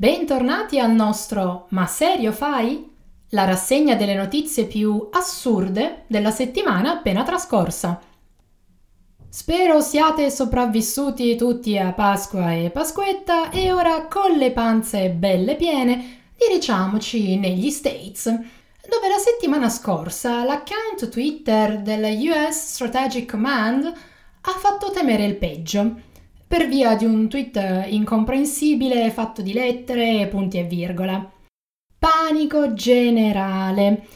Bentornati al nostro Ma serio fai? La rassegna delle notizie più assurde della settimana appena trascorsa. Spero siate sopravvissuti tutti a Pasqua e Pasquetta e ora con le panze belle piene dirigiamoci negli States, dove la settimana scorsa l'account Twitter della US Strategic Command ha fatto temere il peggio per via di un tweet incomprensibile fatto di lettere, punti e virgola. Panico generale.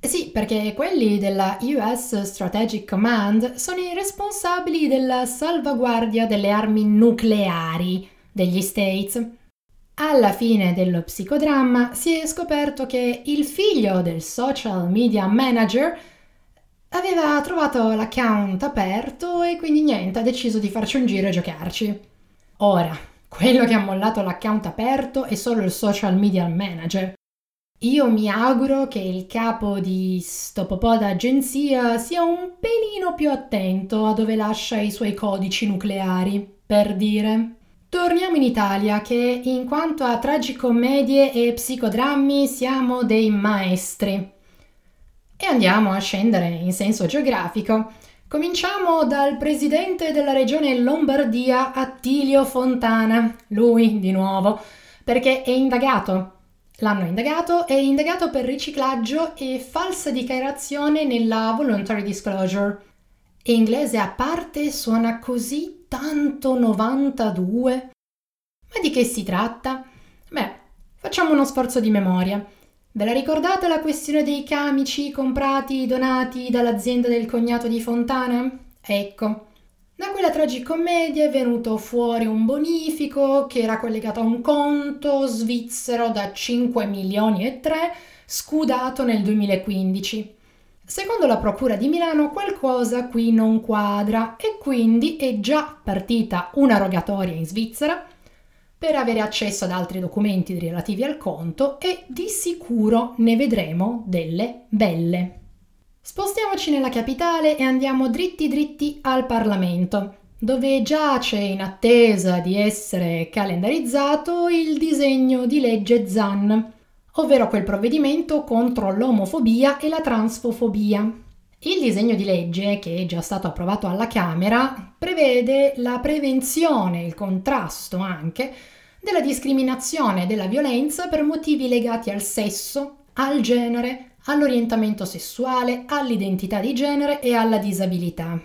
Sì, perché quelli della US Strategic Command sono i responsabili della salvaguardia delle armi nucleari degli States. Alla fine dello psicodramma si è scoperto che il figlio del social media manager Aveva trovato l'account aperto e quindi niente, ha deciso di farci un giro e giocarci. Ora, quello che ha mollato l'account aperto è solo il social media manager. Io mi auguro che il capo di sto popò d'agenzia sia un pelino più attento a dove lascia i suoi codici nucleari, per dire. Torniamo in Italia che in quanto a tragicommedie e psicodrammi siamo dei maestri. E andiamo a scendere in senso geografico. Cominciamo dal presidente della regione Lombardia, Attilio Fontana. Lui, di nuovo, perché è indagato. L'hanno indagato, è indagato per riciclaggio e falsa dichiarazione nella voluntary disclosure. inglese a parte suona così tanto 92. Ma di che si tratta? Beh, facciamo uno sforzo di memoria. Ve la ricordate la questione dei camici comprati, donati dall'azienda del cognato di Fontana? Ecco, da quella tragicommedia è venuto fuori un bonifico che era collegato a un conto svizzero da 5 milioni e 3 scudato nel 2015. Secondo la Procura di Milano qualcosa qui non quadra e quindi è già partita una rogatoria in Svizzera per avere accesso ad altri documenti relativi al conto e di sicuro ne vedremo delle belle. Spostiamoci nella capitale e andiamo dritti dritti al Parlamento, dove giace in attesa di essere calendarizzato il disegno di legge ZAN, ovvero quel provvedimento contro l'omofobia e la transfobia. Il disegno di legge, che è già stato approvato alla Camera, prevede la prevenzione, il contrasto anche, della discriminazione e della violenza per motivi legati al sesso, al genere, all'orientamento sessuale, all'identità di genere e alla disabilità.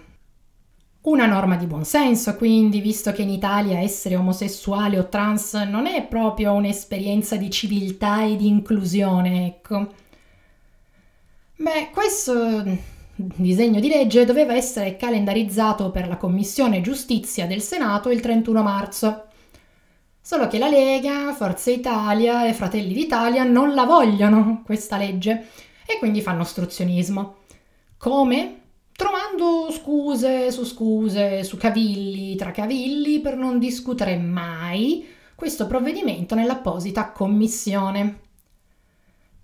Una norma di buonsenso, quindi, visto che in Italia essere omosessuale o trans non è proprio un'esperienza di civiltà e di inclusione, ecco. Beh, questo disegno di legge doveva essere calendarizzato per la Commissione Giustizia del Senato il 31 marzo. Solo che la Lega, Forza Italia e Fratelli d'Italia non la vogliono questa legge e quindi fanno ostruzionismo. Come? Trovando scuse su scuse, su cavilli tra cavilli per non discutere mai questo provvedimento nell'apposita commissione.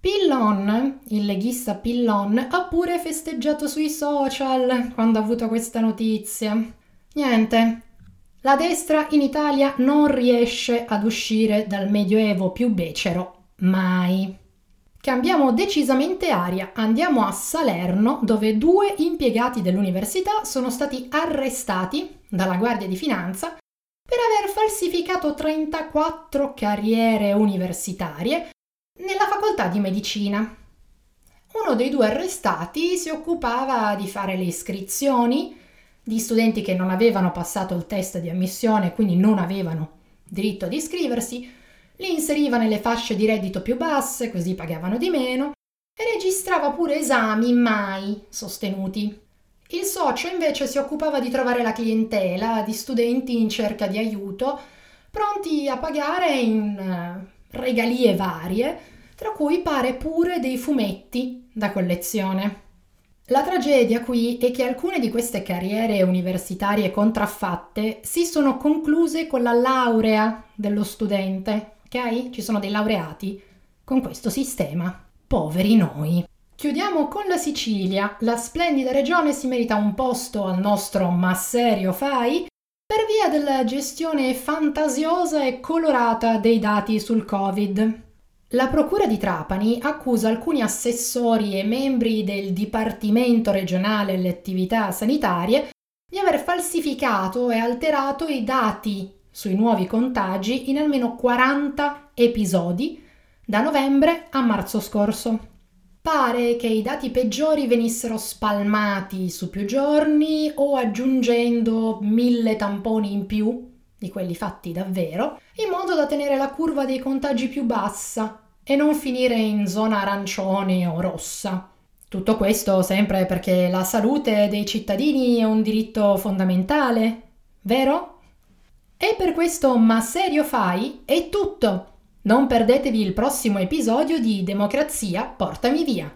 Pillon, il leghista Pillon, ha pure festeggiato sui social quando ha avuto questa notizia. Niente, la destra in Italia non riesce ad uscire dal medioevo più becero, mai. Cambiamo decisamente aria, andiamo a Salerno dove due impiegati dell'università sono stati arrestati dalla Guardia di Finanza per aver falsificato 34 carriere universitarie nella facoltà di medicina. Uno dei due arrestati si occupava di fare le iscrizioni di studenti che non avevano passato il test di ammissione quindi non avevano diritto ad iscriversi, li inseriva nelle fasce di reddito più basse, così pagavano di meno, e registrava pure esami mai sostenuti. Il socio invece si occupava di trovare la clientela di studenti in cerca di aiuto, pronti a pagare in eh, regalie varie, tra cui pare pure dei fumetti da collezione. La tragedia qui è che alcune di queste carriere universitarie contraffatte si sono concluse con la laurea dello studente, ok? Ci sono dei laureati con questo sistema. Poveri noi. Chiudiamo con la Sicilia. La splendida regione si merita un posto al nostro Ma serio fai? per via della gestione fantasiosa e colorata dei dati sul Covid. La Procura di Trapani accusa alcuni assessori e membri del Dipartimento regionale alle attività sanitarie di aver falsificato e alterato i dati sui nuovi contagi in almeno 40 episodi da novembre a marzo scorso. Pare che i dati peggiori venissero spalmati su più giorni o aggiungendo mille tamponi in più di quelli fatti davvero, in modo da tenere la curva dei contagi più bassa e non finire in zona arancione o rossa. Tutto questo sempre perché la salute dei cittadini è un diritto fondamentale, vero? E per questo Ma serio fai? È tutto! Non perdetevi il prossimo episodio di Democrazia Portami Via.